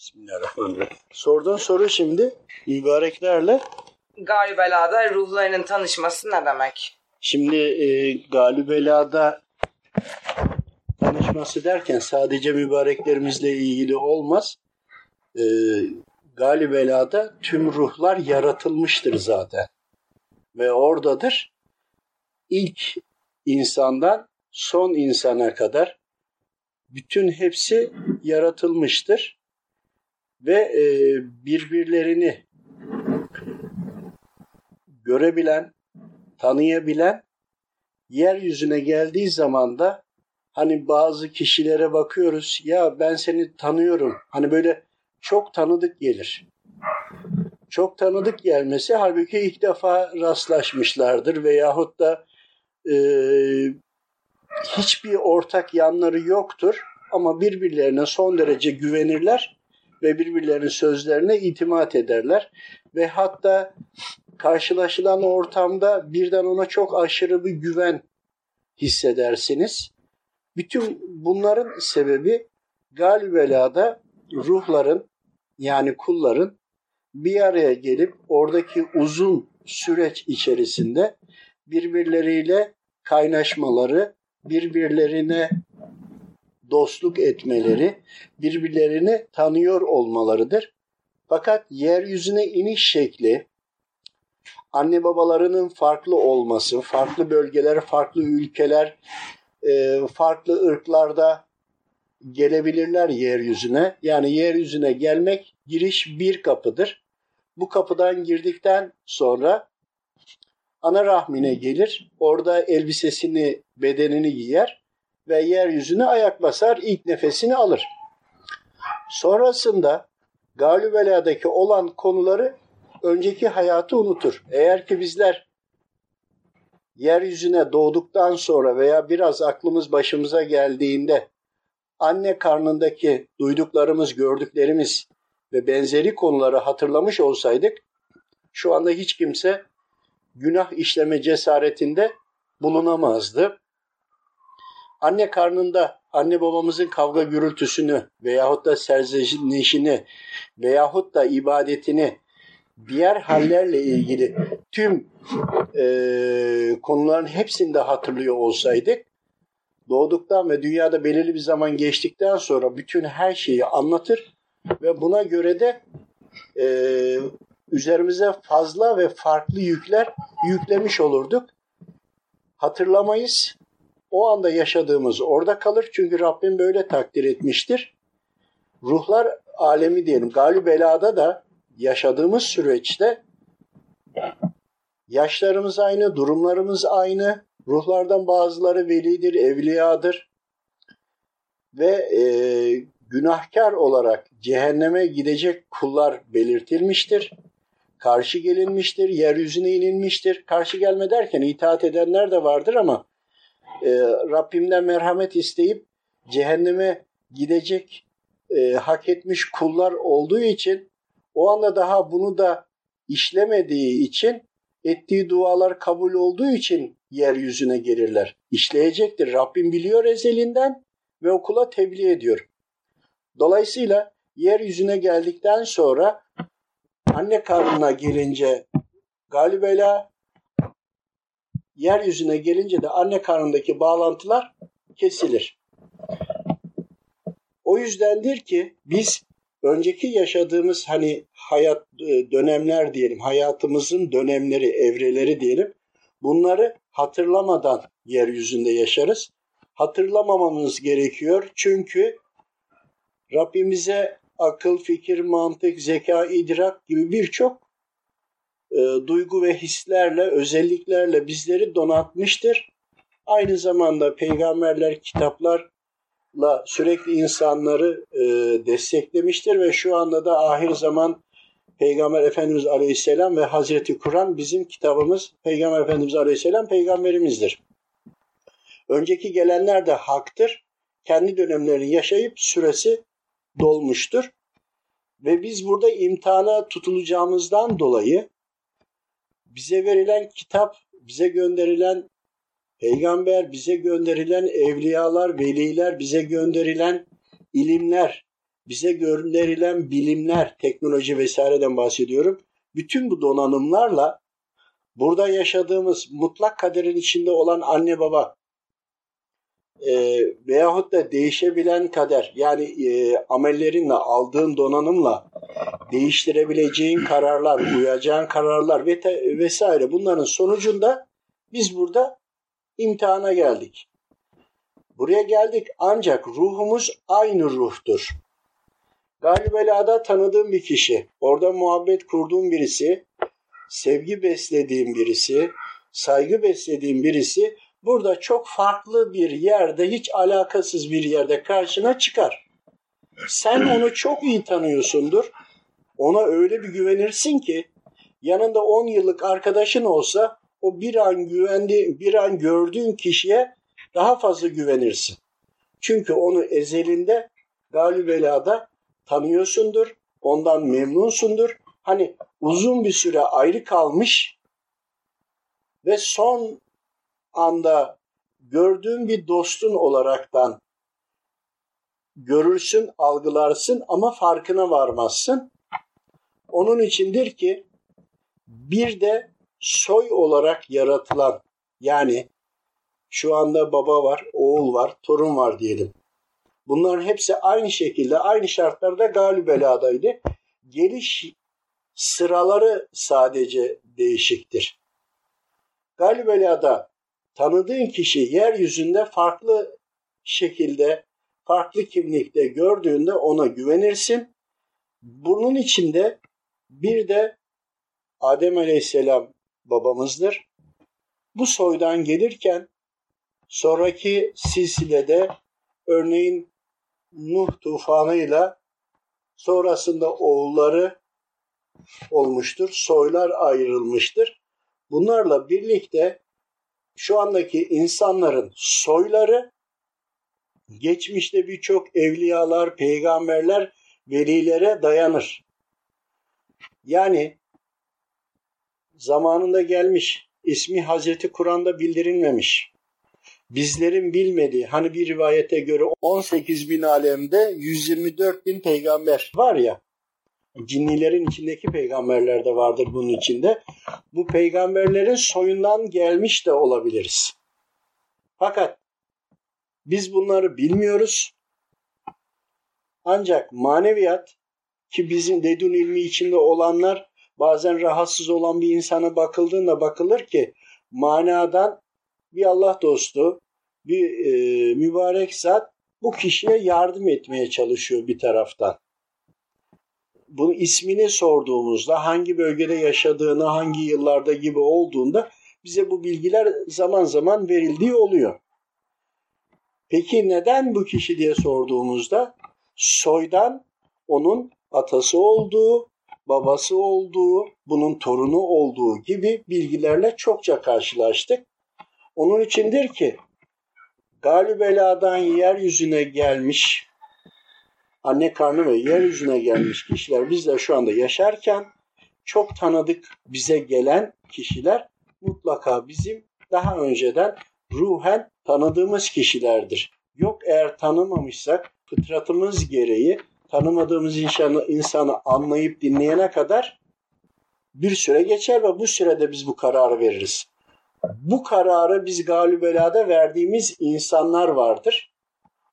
Bismillahirrahmanirrahim. Sorduğun soru şimdi mübareklerle Galibela'da ruhlarının tanışması ne demek? Şimdi e, Galibela'da tanışması derken sadece mübareklerimizle ilgili olmaz. E, Galibela'da tüm ruhlar yaratılmıştır zaten. Ve oradadır. İlk insandan son insana kadar bütün hepsi yaratılmıştır. Ve e, birbirlerini görebilen, tanıyabilen yeryüzüne geldiği zaman da hani bazı kişilere bakıyoruz ya ben seni tanıyorum. Hani böyle çok tanıdık gelir. Çok tanıdık gelmesi halbuki ilk defa rastlaşmışlardır veyahut da e, hiçbir ortak yanları yoktur ama birbirlerine son derece güvenirler ve birbirlerinin sözlerine itimat ederler ve hatta karşılaşılan ortamda birden ona çok aşırı bir güven hissedersiniz. Bütün bunların sebebi galibelada ruhların yani kulların bir araya gelip oradaki uzun süreç içerisinde birbirleriyle kaynaşmaları, birbirlerine dostluk etmeleri, birbirlerini tanıyor olmalarıdır. Fakat yeryüzüne iniş şekli, anne babalarının farklı olması, farklı bölgeler, farklı ülkeler, e, farklı ırklarda gelebilirler yeryüzüne. Yani yeryüzüne gelmek giriş bir kapıdır. Bu kapıdan girdikten sonra ana rahmine gelir. Orada elbisesini, bedenini giyer ve yeryüzüne ayak basar, ilk nefesini alır. Sonrasında Galübela'daki olan konuları önceki hayatı unutur. Eğer ki bizler yeryüzüne doğduktan sonra veya biraz aklımız başımıza geldiğinde anne karnındaki duyduklarımız, gördüklerimiz ve benzeri konuları hatırlamış olsaydık şu anda hiç kimse günah işleme cesaretinde bulunamazdı. Anne karnında anne babamızın kavga gürültüsünü veyahut da serzenişini veyahut da ibadetini diğer hallerle ilgili tüm e, konuların hepsini de hatırlıyor olsaydık doğduktan ve dünyada belirli bir zaman geçtikten sonra bütün her şeyi anlatır ve buna göre de e, üzerimize fazla ve farklı yükler yüklemiş olurduk. Hatırlamayız. O anda yaşadığımız orada kalır. Çünkü Rabbim böyle takdir etmiştir. Ruhlar alemi diyelim. Galip belada da yaşadığımız süreçte yaşlarımız aynı, durumlarımız aynı. Ruhlardan bazıları velidir, evliyadır. Ve e, günahkar olarak cehenneme gidecek kullar belirtilmiştir. Karşı gelinmiştir, yeryüzüne inilmiştir. Karşı gelme derken itaat edenler de vardır ama e, Rabbimden merhamet isteyip cehenneme gidecek e, hak etmiş kullar olduğu için o anda daha bunu da işlemediği için ettiği dualar kabul olduğu için yeryüzüne gelirler. İşleyecektir. Rabbim biliyor ezelinden ve okula tebliğ ediyor. Dolayısıyla yeryüzüne geldikten sonra anne karnına gelince galibela yeryüzüne gelince de anne karnındaki bağlantılar kesilir. O yüzdendir ki biz önceki yaşadığımız hani hayat e, dönemler diyelim, hayatımızın dönemleri, evreleri diyelim. Bunları hatırlamadan yeryüzünde yaşarız. Hatırlamamamız gerekiyor çünkü Rabbimize akıl, fikir, mantık, zeka, idrak gibi birçok e, duygu ve hislerle, özelliklerle bizleri donatmıştır. Aynı zamanda peygamberler, kitaplarla sürekli insanları e, desteklemiştir ve şu anda da ahir zaman Peygamber Efendimiz Aleyhisselam ve Hazreti Kur'an bizim kitabımız. Peygamber Efendimiz Aleyhisselam peygamberimizdir. Önceki gelenler de haktır. Kendi dönemlerini yaşayıp süresi dolmuştur. Ve biz burada imtihana tutulacağımızdan dolayı bize verilen kitap, bize gönderilen peygamber, bize gönderilen evliyalar, veliler, bize gönderilen ilimler, bize gönderilen bilimler, teknoloji vesaireden bahsediyorum. Bütün bu donanımlarla burada yaşadığımız mutlak kaderin içinde olan anne baba e, veyahut da değişebilen kader yani e, amellerinle aldığın donanımla değiştirebileceğin kararlar, uyacağın kararlar ve vesaire bunların sonucunda biz burada imtihana geldik. Buraya geldik ancak ruhumuz aynı ruhtur. Galibela'da tanıdığım bir kişi, orada muhabbet kurduğum birisi, sevgi beslediğim birisi, saygı beslediğim birisi burada çok farklı bir yerde, hiç alakasız bir yerde karşına çıkar. Sen onu çok iyi tanıyorsundur. Ona öyle bir güvenirsin ki yanında 10 yıllık arkadaşın olsa o bir an güvendi, bir an gördüğün kişiye daha fazla güvenirsin. Çünkü onu ezelinde galibelada tanıyorsundur, ondan memnunsundur. Hani uzun bir süre ayrı kalmış ve son anda gördüğün bir dostun olaraktan görürsün, algılarsın ama farkına varmazsın. Onun içindir ki bir de soy olarak yaratılan yani şu anda baba var, oğul var, torun var diyelim. Bunların hepsi aynı şekilde, aynı şartlarda galibeladaydı. Geliş sıraları sadece değişiktir. Galibelada tanıdığın kişi yeryüzünde farklı şekilde, farklı kimlikte gördüğünde ona güvenirsin. Bunun içinde bir de Adem Aleyhisselam babamızdır. Bu soydan gelirken sonraki silsilede örneğin Nuh tufanıyla sonrasında oğulları olmuştur. Soylar ayrılmıştır. Bunlarla birlikte şu andaki insanların soyları geçmişte birçok evliyalar, peygamberler, velilere dayanır. Yani zamanında gelmiş, ismi Hazreti Kur'an'da bildirilmemiş. Bizlerin bilmediği, hani bir rivayete göre 18 bin alemde 124 bin peygamber var ya, cinnilerin içindeki peygamberler de vardır bunun içinde. Bu peygamberlerin soyundan gelmiş de olabiliriz. Fakat biz bunları bilmiyoruz. Ancak maneviyat ki bizim dedun ilmi içinde olanlar bazen rahatsız olan bir insana bakıldığında bakılır ki manadan bir Allah dostu, bir e, mübarek zat bu kişiye yardım etmeye çalışıyor bir taraftan. Bunun ismini sorduğumuzda hangi bölgede yaşadığını, hangi yıllarda gibi olduğunda bize bu bilgiler zaman zaman verildiği oluyor. Peki neden bu kişi diye sorduğumuzda soydan onun atası olduğu, babası olduğu, bunun torunu olduğu gibi bilgilerle çokça karşılaştık. Onun içindir ki Galibela'dan yeryüzüne gelmiş, anne karnı ve yeryüzüne gelmiş kişiler bizler şu anda yaşarken çok tanıdık bize gelen kişiler mutlaka bizim daha önceden ruhen tanıdığımız kişilerdir. Yok eğer tanımamışsak fıtratımız gereği tanımadığımız insanı, insanı anlayıp dinleyene kadar bir süre geçer ve bu sürede biz bu kararı veririz. Bu kararı biz galibelada verdiğimiz insanlar vardır.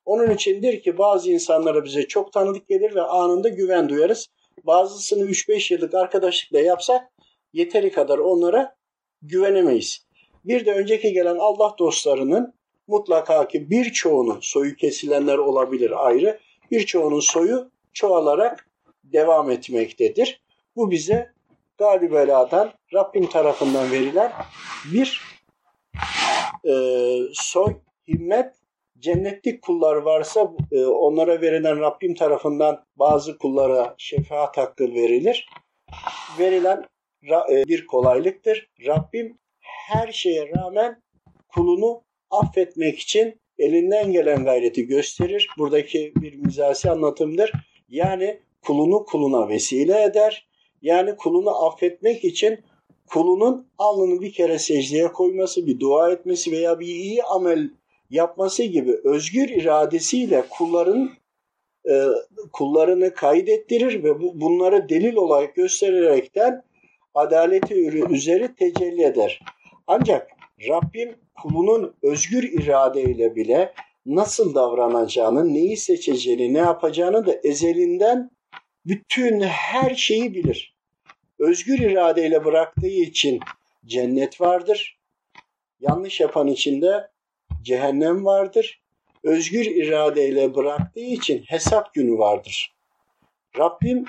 Onun içindir ki bazı insanlara bize çok tanıdık gelir ve anında güven duyarız. Bazısını 3-5 yıllık arkadaşlıkla yapsak yeteri kadar onlara güvenemeyiz. Bir de önceki gelen Allah dostlarının mutlaka ki birçoğunu soyu kesilenler olabilir ayrı birçoğunun soyu çoğalarak devam etmektedir. Bu bize galibeladan Rabbim tarafından verilen bir e, soy, himmet, cennetlik kullar varsa e, onlara verilen Rabbim tarafından bazı kullara şefaat hakkı verilir. Verilen e, bir kolaylıktır. Rabbim her şeye rağmen kulunu affetmek için elinden gelen gayreti gösterir. Buradaki bir mizasi anlatımdır. Yani kulunu kuluna vesile eder. Yani kulunu affetmek için kulunun alnını bir kere secdeye koyması, bir dua etmesi veya bir iyi amel yapması gibi özgür iradesiyle kulların e, kullarını kaydettirir ve bu, bunları delil olarak göstererekten adaleti üzeri tecelli eder. Ancak Rabbim kulunun özgür iradeyle bile nasıl davranacağını, neyi seçeceğini, ne yapacağını da ezelinden bütün her şeyi bilir. Özgür iradeyle bıraktığı için cennet vardır. Yanlış yapan için de cehennem vardır. Özgür iradeyle bıraktığı için hesap günü vardır. Rabbim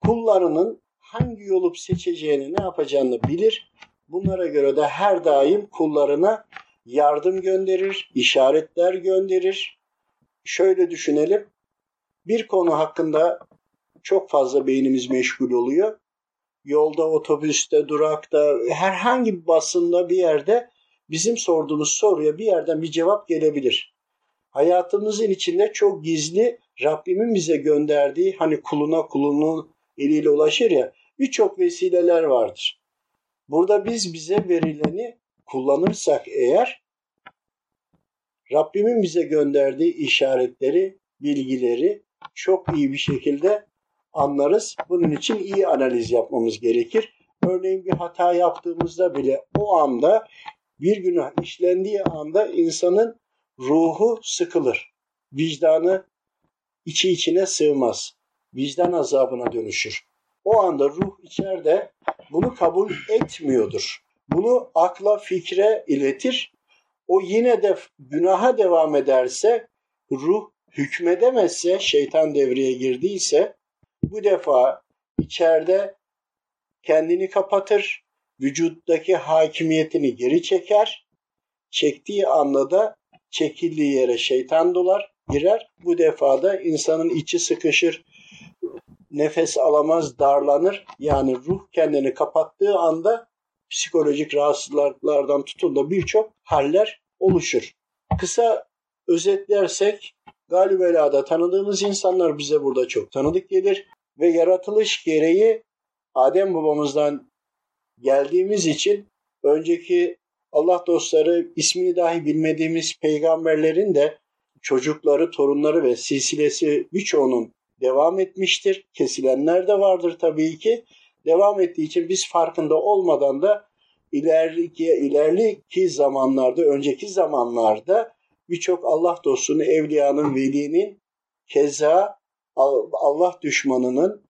kullarının hangi yolu seçeceğini, ne yapacağını bilir. Bunlara göre de her daim kullarına yardım gönderir, işaretler gönderir. Şöyle düşünelim. Bir konu hakkında çok fazla beynimiz meşgul oluyor. Yolda, otobüste, durakta, herhangi bir basında bir yerde bizim sorduğumuz soruya bir yerden bir cevap gelebilir. Hayatımızın içinde çok gizli Rabbimin bize gönderdiği hani kuluna kulunun eliyle ulaşır ya birçok vesileler vardır. Burada biz bize verileni kullanırsak eğer Rabbimin bize gönderdiği işaretleri, bilgileri çok iyi bir şekilde anlarız. Bunun için iyi analiz yapmamız gerekir. Örneğin bir hata yaptığımızda bile o anda bir günah işlendiği anda insanın ruhu sıkılır. Vicdanı içi içine sığmaz. Vicdan azabına dönüşür. O anda ruh içeride bunu kabul etmiyordur. Bunu akla, fikre iletir. O yine de günaha devam ederse, ruh hükmedemezse, şeytan devreye girdiyse bu defa içeride kendini kapatır, vücuttaki hakimiyetini geri çeker. Çektiği anda da çekildiği yere şeytan dolar, girer. Bu defa da insanın içi sıkışır, nefes alamaz, darlanır. Yani ruh kendini kapattığı anda psikolojik rahatsızlıklardan tutun da birçok haller oluşur. Kısa özetlersek Galibela'da tanıdığımız insanlar bize burada çok tanıdık gelir ve yaratılış gereği Adem babamızdan geldiğimiz için önceki Allah dostları ismini dahi bilmediğimiz peygamberlerin de çocukları, torunları ve silsilesi birçoğunun devam etmiştir. Kesilenler de vardır tabii ki. Devam ettiği için biz farkında olmadan da ileriki, ileriki zamanlarda, önceki zamanlarda birçok Allah dostunu, evliyanın, velinin, keza Allah düşmanının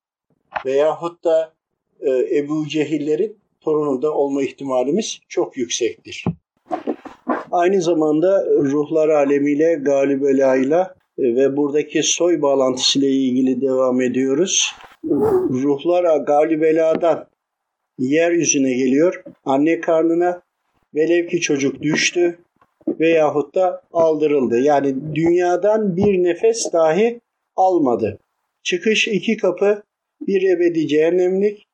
veyahut da e, Ebu Cehillerin torunu da olma ihtimalimiz çok yüksektir. Aynı zamanda ruhlar alemiyle, Galibela ile ve buradaki soy bağlantısıyla ilgili devam ediyoruz. Ruhlar Galibela'dan yeryüzüne geliyor. Anne karnına velev ki çocuk düştü veyahut da aldırıldı. Yani dünyadan bir nefes dahi almadı. Çıkış iki kapı, bir ebedi cehennemlik,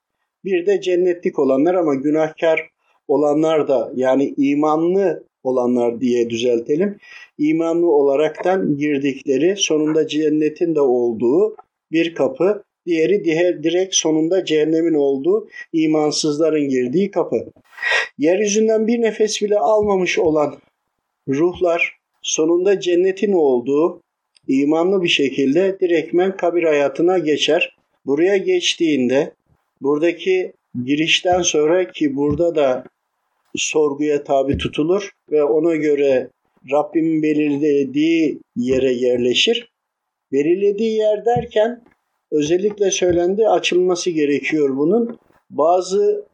bir de cennetlik olanlar ama günahkar olanlar da yani imanlı olanlar diye düzeltelim. İmanlı olaraktan girdikleri sonunda cennetin de olduğu bir kapı. Diğeri diğer direkt sonunda cehennemin olduğu imansızların girdiği kapı. Yeryüzünden bir nefes bile almamış olan ruhlar sonunda cennetin olduğu imanlı bir şekilde direktmen kabir hayatına geçer. Buraya geçtiğinde buradaki girişten sonra ki burada da sorguya tabi tutulur ve ona göre Rabbimin belirlediği yere yerleşir. Belirlediği yer derken özellikle söylendi açılması gerekiyor bunun. Bazı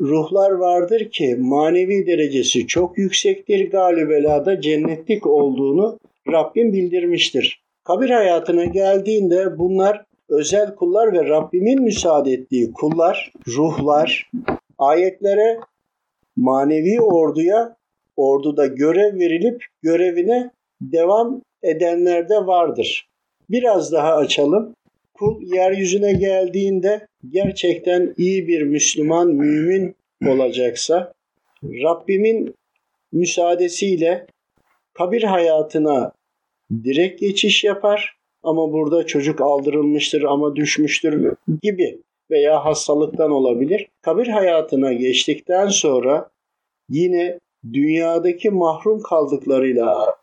ruhlar vardır ki manevi derecesi çok yüksektir. Galibelada cennetlik olduğunu Rabbim bildirmiştir. Kabir hayatına geldiğinde bunlar özel kullar ve Rabbimin müsaade ettiği kullar, ruhlar, ayetlere, manevi orduya, orduda görev verilip görevine devam edenler de vardır. Biraz daha açalım. Kul yeryüzüne geldiğinde gerçekten iyi bir Müslüman, mümin olacaksa Rabbimin müsaadesiyle kabir hayatına direkt geçiş yapar ama burada çocuk aldırılmıştır ama düşmüştür gibi veya hastalıktan olabilir. Kabir hayatına geçtikten sonra yine dünyadaki mahrum kaldıklarıyla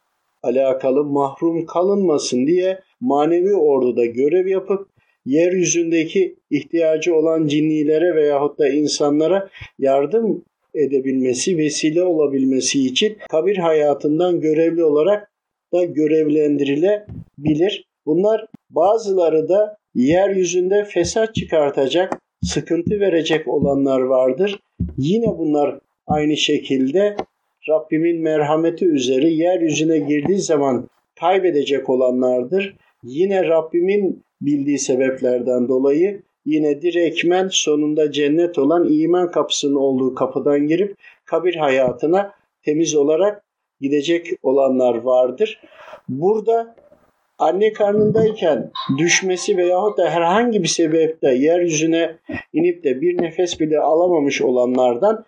alakalı mahrum kalınmasın diye manevi orduda görev yapıp yeryüzündeki ihtiyacı olan cinnilere veyahut da insanlara yardım edebilmesi, vesile olabilmesi için kabir hayatından görevli olarak da görevlendirilebilir. Bunlar bazıları da yeryüzünde fesat çıkartacak, sıkıntı verecek olanlar vardır. Yine bunlar aynı şekilde Rabbimin merhameti üzere yeryüzüne girdiği zaman kaybedecek olanlardır. Yine Rabbimin bildiği sebeplerden dolayı yine direkmen sonunda cennet olan iman kapısının olduğu kapıdan girip kabir hayatına temiz olarak gidecek olanlar vardır. Burada anne karnındayken düşmesi veyahut da herhangi bir sebepte yeryüzüne inip de bir nefes bile alamamış olanlardan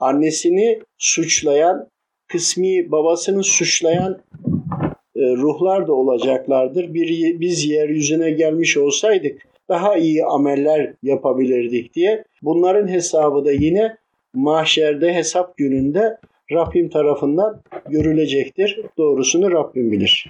annesini suçlayan, kısmi babasını suçlayan e, ruhlar da olacaklardır. Bir, biz yeryüzüne gelmiş olsaydık daha iyi ameller yapabilirdik diye. Bunların hesabı da yine mahşerde hesap gününde Rabbim tarafından görülecektir. Doğrusunu Rabbim bilir.